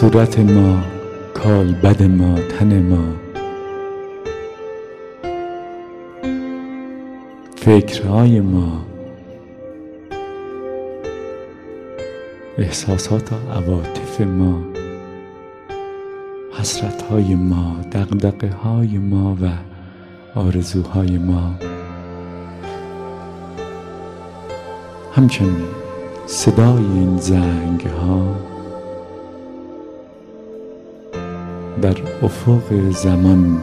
صورت ما کالبد ما تن ما. فکرهای ما. احساسات و عواطف ما. حسرتهای ما دقدقه های ما و آرزوهای ما. همچنین صدای این زنگ ها در افق زمان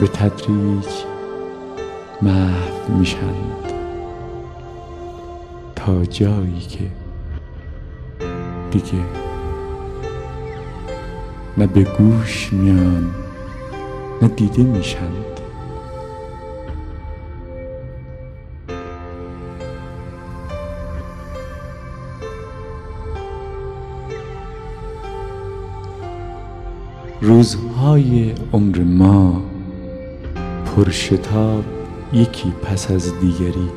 به تدریج محو میشند تا جایی که دیگه نه به گوش میان نه دیده میشند. روزهای عمر ما پرشتاب یکی پس از دیگری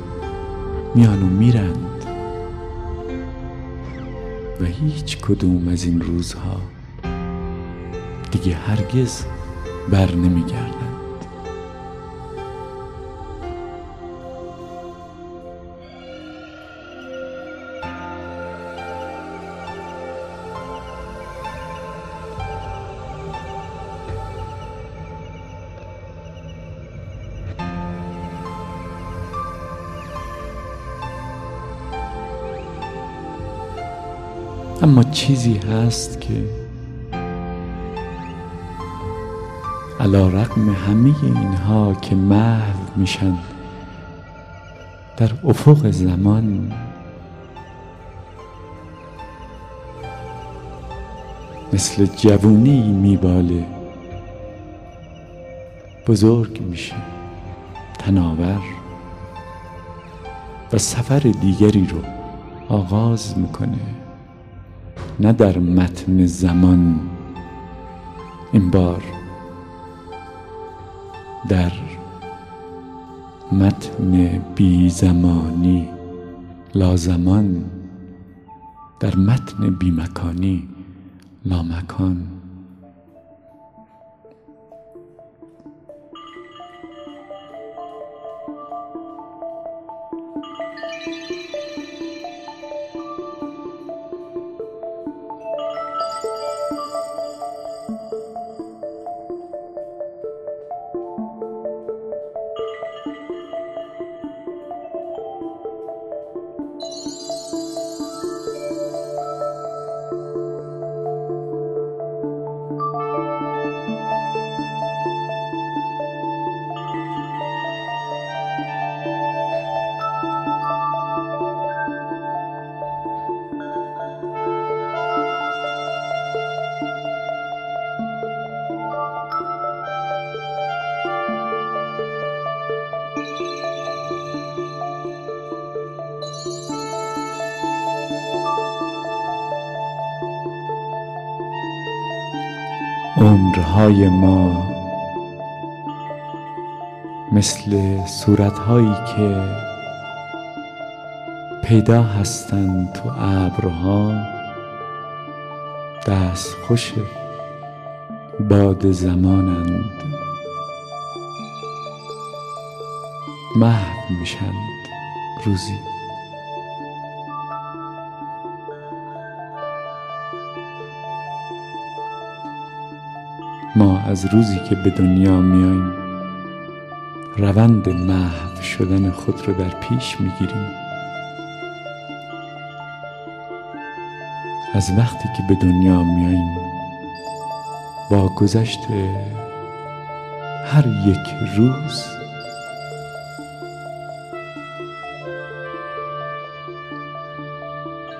میان و میرند و هیچ کدوم از این روزها دیگه هرگز بر نمیگردند. اما چیزی هست که علا رقم همه اینها که محو میشن در افق زمان. مثل جوونی میباله بزرگ میشه تناور. و سفر دیگری رو آغاز می‌کنه. نه در متن زمان. این بار در متن بی زمانی لازمان. در متن بی مکانی لامکان. عمرهای ما مثل صورتهایی که پیدا هستند تو ابرها دست خوش باد زمانند. محو میشند روزی. از روزی که به دنیا میاییم روند محو شدن خود رو در پیش می‌گیریم. از وقتی که به دنیا میاییم با گذشت هر یک روز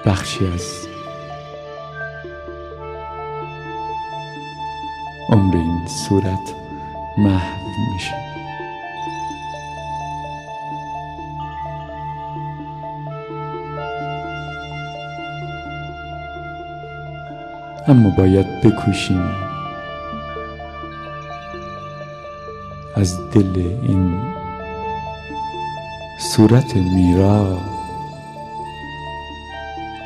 بخشی از صورت محو میشه. اما باید بکوشیم از دل این صورت میرا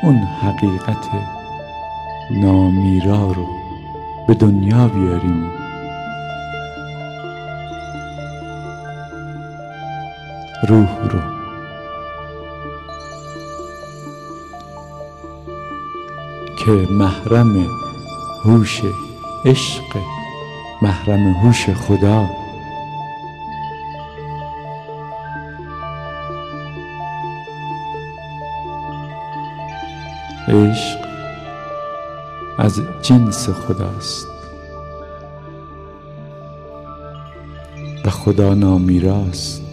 اون حقیقت نامیرا رو به دنیا بیاریم. روح رو. که محرم هوش عشق محرم هوش خدا. عشق از جنس خداست. و خدا نامیراست.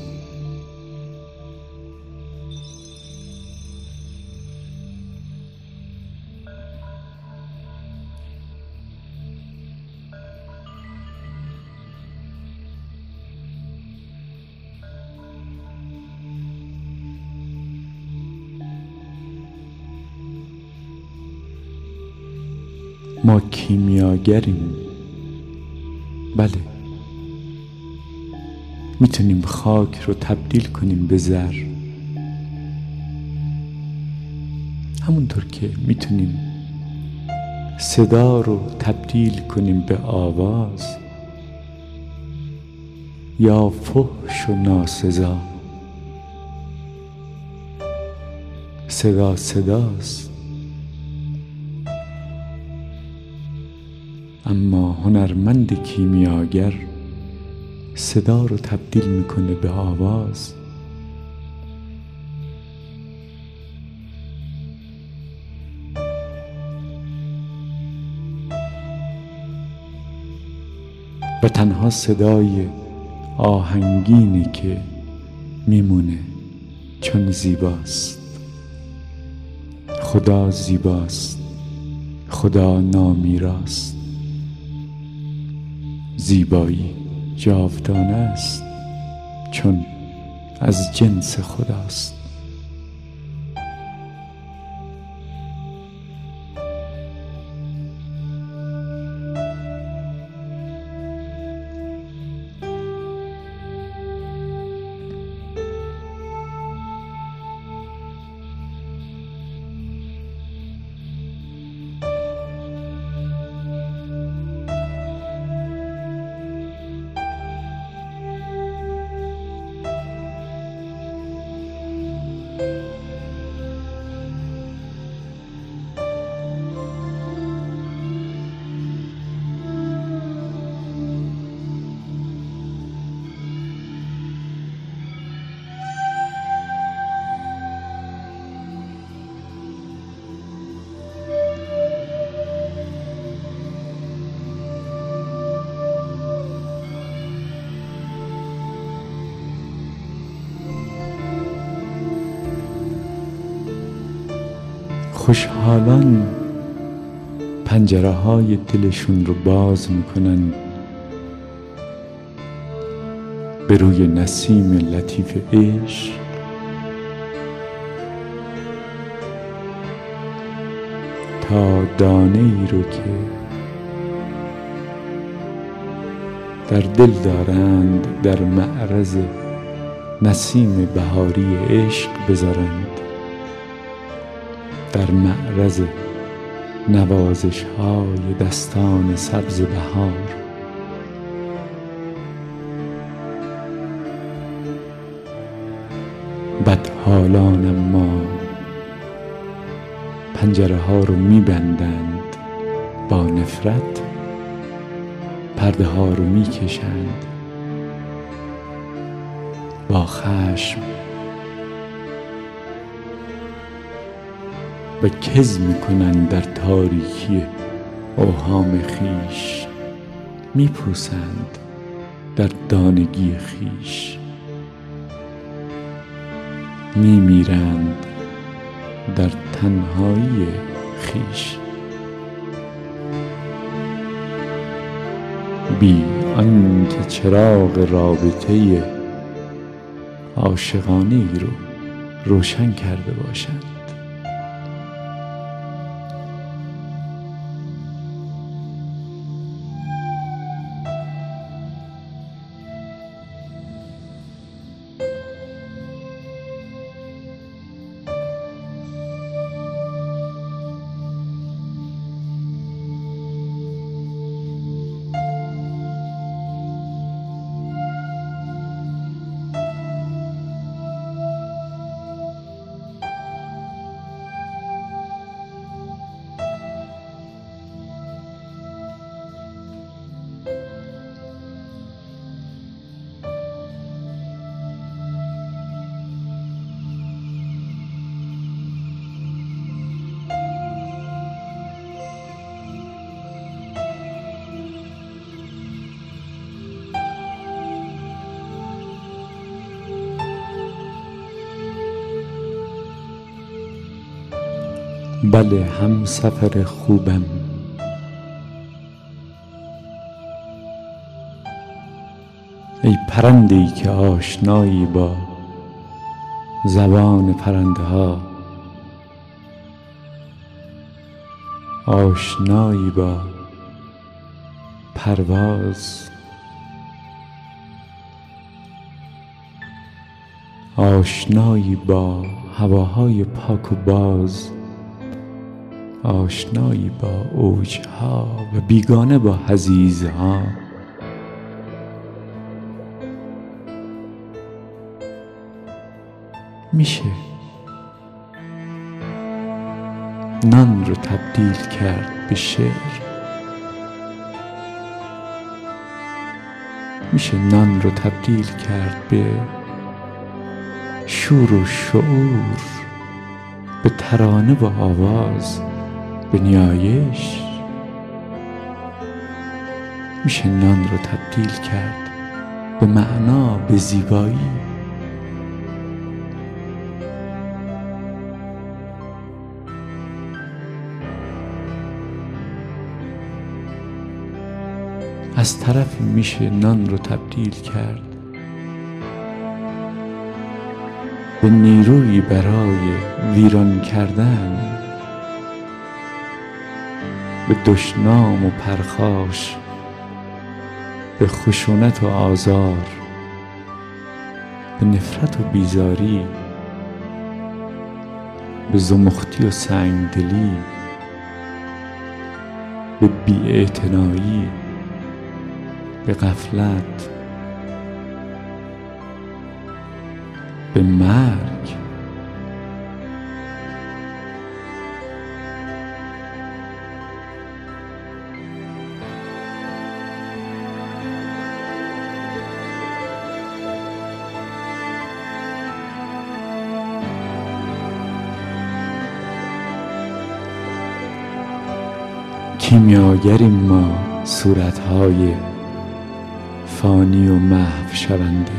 ما کیمیاگریم. بله. می‌تونیم خاک رو تبدیل کنیم به زر. همونطور که می‌تونیم صدا رو تبدیل کنیم به آواز یا فحش و ناسزا. صدا صداست. اما هنرمند کیمیاگر صدا رو تبدیل می‌کنه به آواز. و تنها صدای آهنگینی که میمونه چون زیباست. خدا زیباست. خدا نامیراست. زیبایی جاودانه است چون از جنس خداست. خوشحالان. پنجره های دلشون رو باز می‌کنن. به روی نسیم لطیف عشق. تا دانه ای رو که در دل دارند در معرض نسیم بهاری عشق بذارند در معرض نوازش های دستان سبز بهار. بدحالان ما پنجره ها رو میبندند با نفرت پرده ها رو می‌کشند با خشم. و کز می‌کنند در تاریکی اوهام خیش. میپوسند در دانگی خیش. میمیرند در تنهایی خیش. بی آنکه چراغ رابطه عاشقانه ای رو روشن کرده باشند. بله همسفر خوبم. ای پرنده ای که آشنایی با زبان پرنده ها آشنایی با پرواز آشنایی با هواهای پاک و باز آشنایی با اوجها و بیگانه با حضیضها میشه نان رو تبدیل کرد به شعر. میشه نان رو تبدیل کرد به شور و شعور به ترانه و آواز. به نیایش میشه نان رو تبدیل کرد به معنا به زیبایی. از طرفی میشه نان رو تبدیل کرد به نیرویی برای ویران کردن. به دشنام و پرخاش به خشونت و آزار به نفرت و بیزاری به زمختی و سنگدلی به بیاعتنایی به غفلت به مرگ. کیمیاگریم ما صورتهای فانی و محو شونده.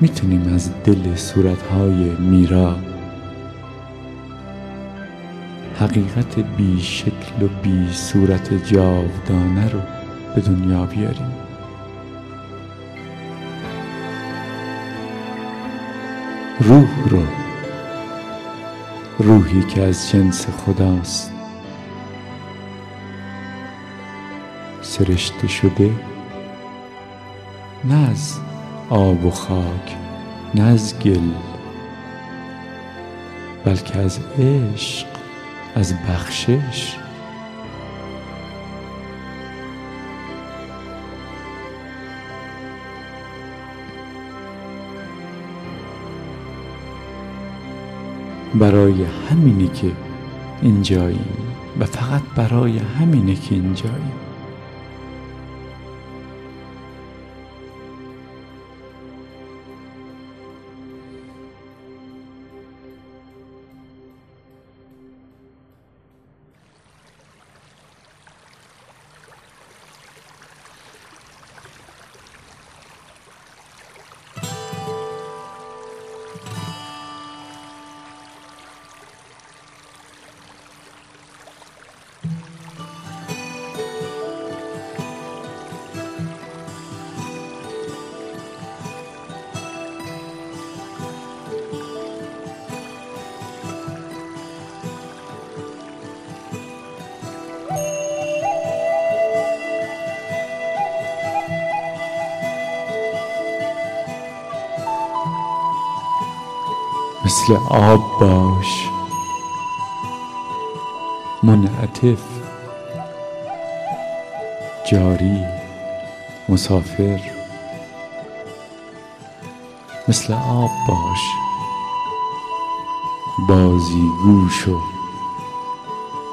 می‌تونیم از دل صورتهای میرا حقیقت بی شکل و بی صورت جاودانه رو به دنیا بیاریم. روح رو روحی که از جنس خداست. سرشته شده نه از آب و خاک نه از گل بلکه از عشق از بخشش. برای همینی که اینجاییم. و فقط برای همینه که اینجاییم. مثل آب باش. منعطف. جاری. مسافر. مثل آب باش. بازی گوش و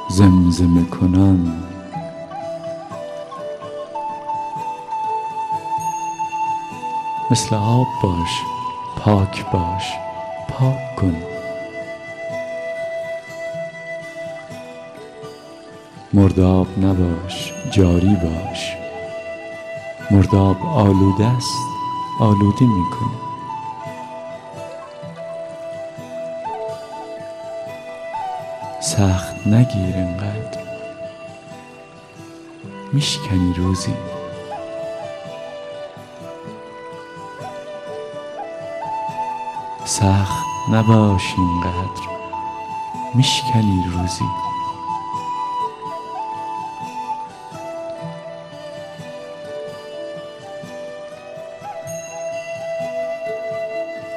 زمزمه کنان. مثل آب باش. پاک باش. پاک کن. مرداب نباش جاری باش. مرداب آلوده است آلوده می‌کنه سخت نگیر انقدر. میشکنی روزی. سخت نباش اینقدر. میشکنی روزی.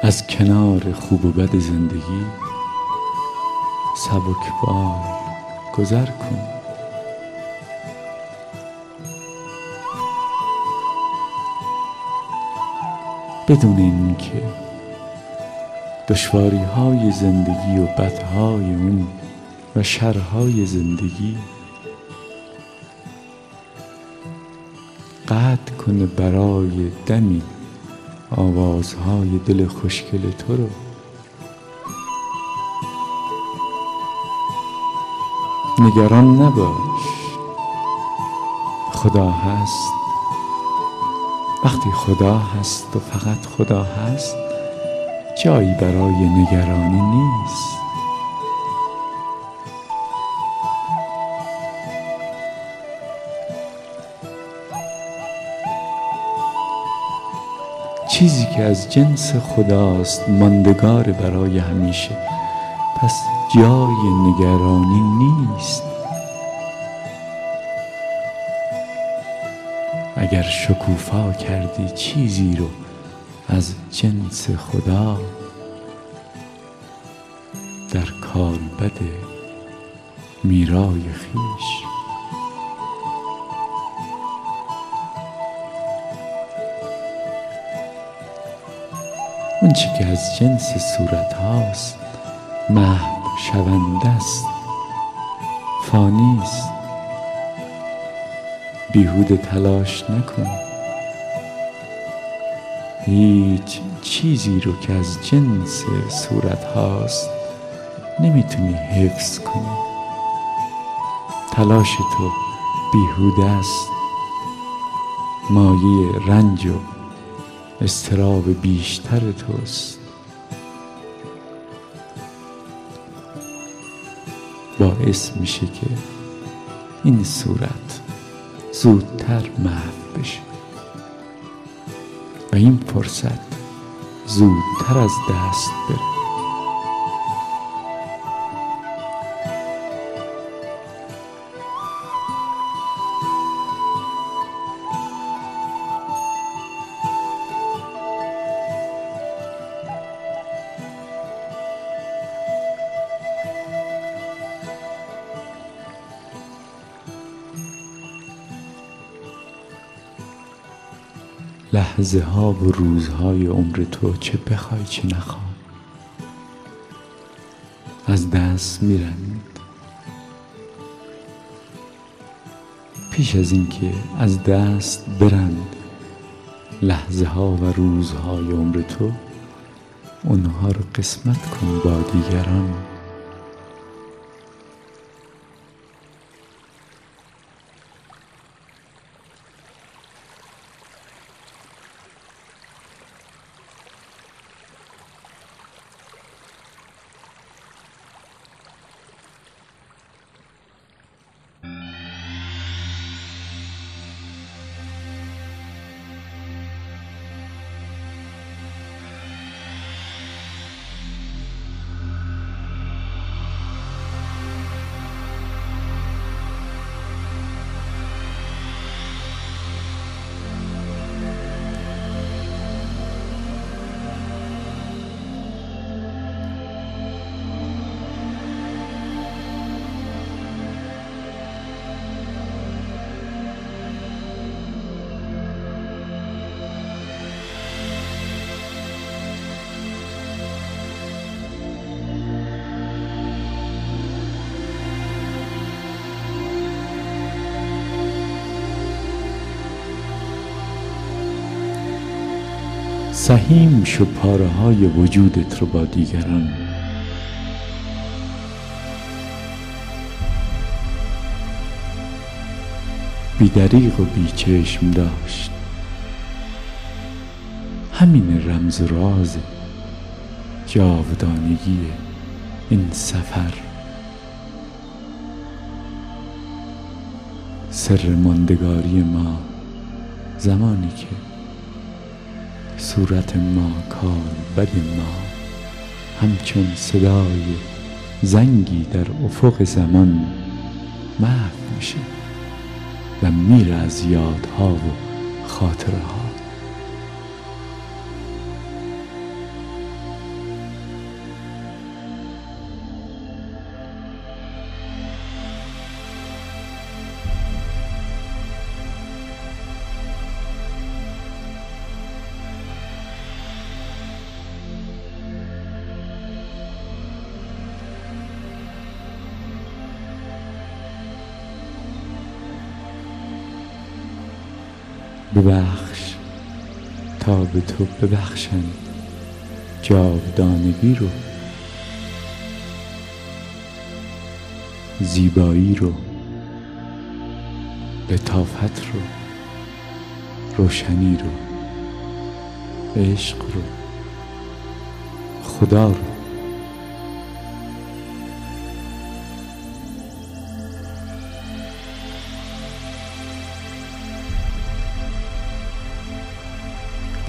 از کنار خوب و بد زندگی سبکبال گذر کن. بدون اینکه دشواری های زندگی و بدهای اون و شرهای زندگی. قطع کنه برای دمی آوازهای دل خوشگل تو رو. نگران نباش. خدا هست. وقتی خدا هست و فقط خدا هست جایی برای نگرانی نیست. چیزی که از جنس خداست ماندگار برای همیشه پس جای نگرانی نیست. اگر شکوفا کردی چیزی رو از جنس خدا بده میرای خیش اون چی که از جنس صورت هاست محو شونده است فانیست بیهوده تلاش نکن. هیچ چیزی رو که از جنس صورت هاست نمی‌تونی حفظ کنی. تلاش تو بیهوده است. مایه رنج و استراب بیشتر توست. باعث میشه که این صورت زودتر محو بشه. و این فرصت زودتر از دست بره. لحظه ها و روزهای عمر تو چه بخوای چه نخوای. از دست میرند. پیش از اینکه از دست برند لحظه ها و روزهای عمر تو اونها رو قسمت کن با دیگران. سهیم شو پاره های وجودت رو با دیگران. بیدریق و بیچشم داشت. همین رمز راز جاودانگی این سفر. سر ماندگاری ما زمانی که صورت ما کال بد ما. همچون صدای زنگی در افق زمان محو میشه و میره از یادها و خاطره ببخش تا به تو ببخشم جاودانگی رو زیبایی رو لطافت رو روشنی رو عشق رو خدا رو.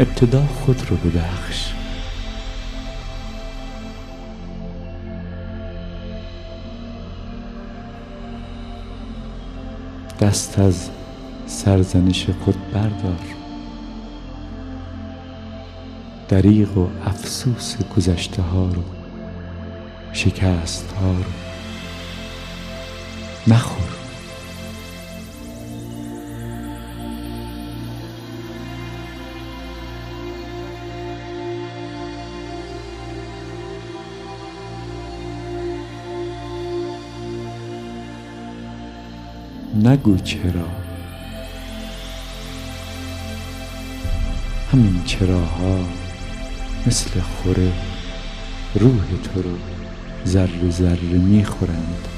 ابتدا خود رو ببخش. دست از سرزنش خود بردار. دریغ و افسوس گذشته ها رو شکست ها رو. نخور نگو چرا. همین چراها مثل خوره روح تو رو ذره ذره می‌خورند.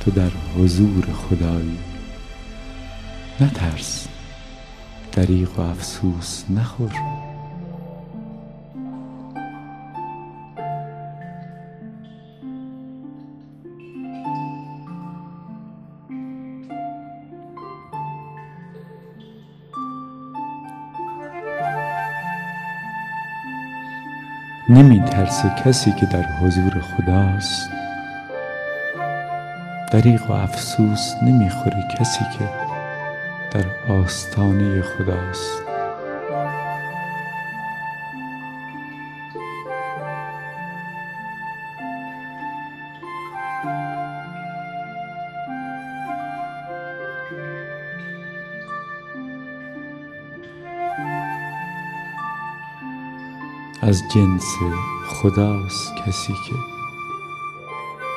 تو در حضور خدایی نترس دریغ و افسوس نخور. نمی ترسه کسی که در حضور خداست. دریغ و افسوس نمی‌خوره کسی که در آستانه خداست. از جنس خداست کسی که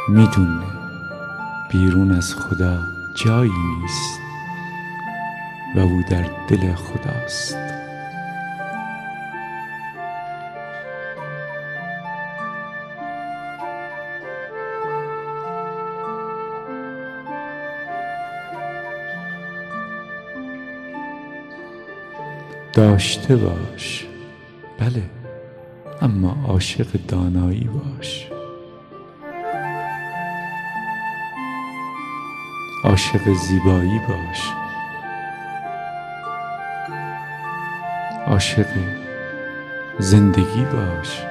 می‌دونه بیرون از خدا جایی نیست و او در دل خداست. داشته باش. بله. اما عاشق دانایی باش. عاشق زیبایی باش. عاشق زندگی باش.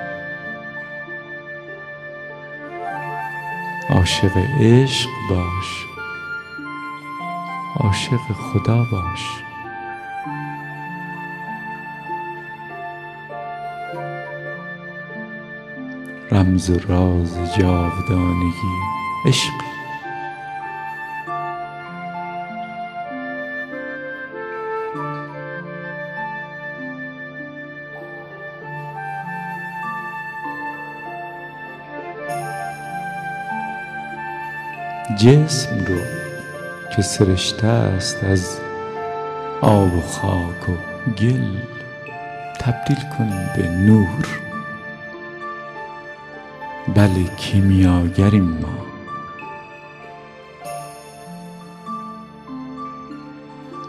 عاشق عشق باش. عاشق خدا باش. رمز و راز جاودانگی. عشق. جسم رو که سرشته است از آب و خاک و گل تبدیل کن به نور. بله کیمیاگریم ما.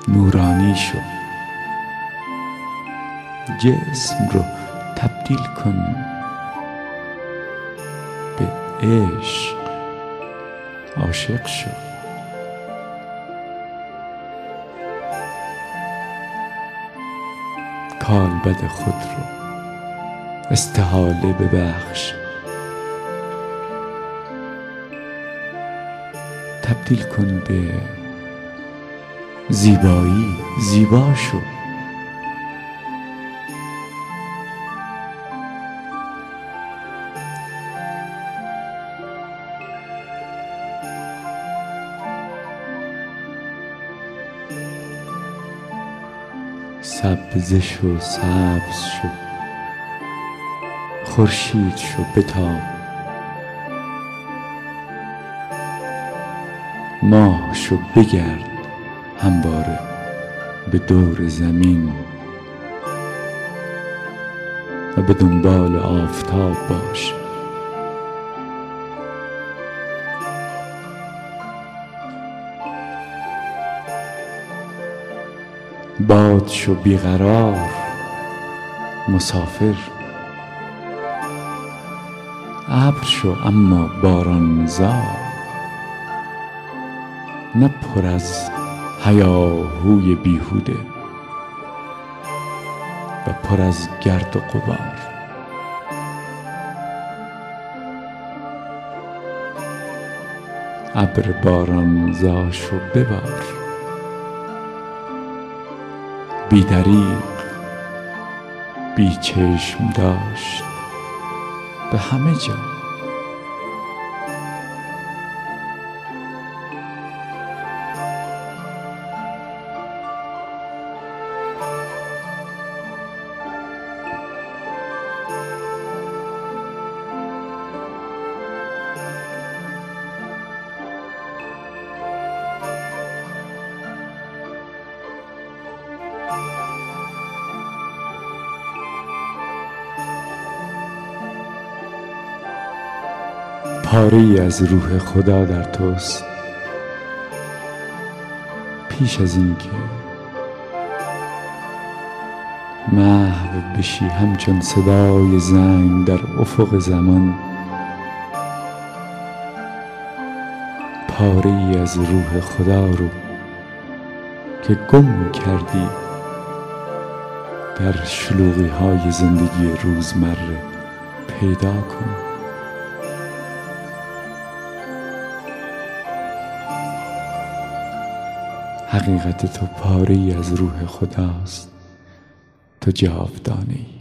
نورانی شو. جسم رو تبدیل کن به عشق. عاشق شو. کالبد خود رو استحاله ببخش. تبدیل کن به زیبایی. زیبا شو. سبزه شو سبز شو. خورشید شو بتاب. ماه شو بگرد همواره به دور زمین و به دنبال آفتاب باش. باد شو بیقرار مسافر. ابر شو اما باران زار نه پر از هیاهوی بیهوده و پر از گرد و غبار. ابر بارانزا شو ببار. بی دریغ بی چشم داشت به همه جا. پاره از روح خدا در توست. پیش از اینکه محو بشی همچون صدای زنگ در افق زمان پاره از روح خدا رو که گم کردی در شلوغی های زندگی روزمره پیدا کن. حقیقت تو پاره از روح خداست. تو جاودانه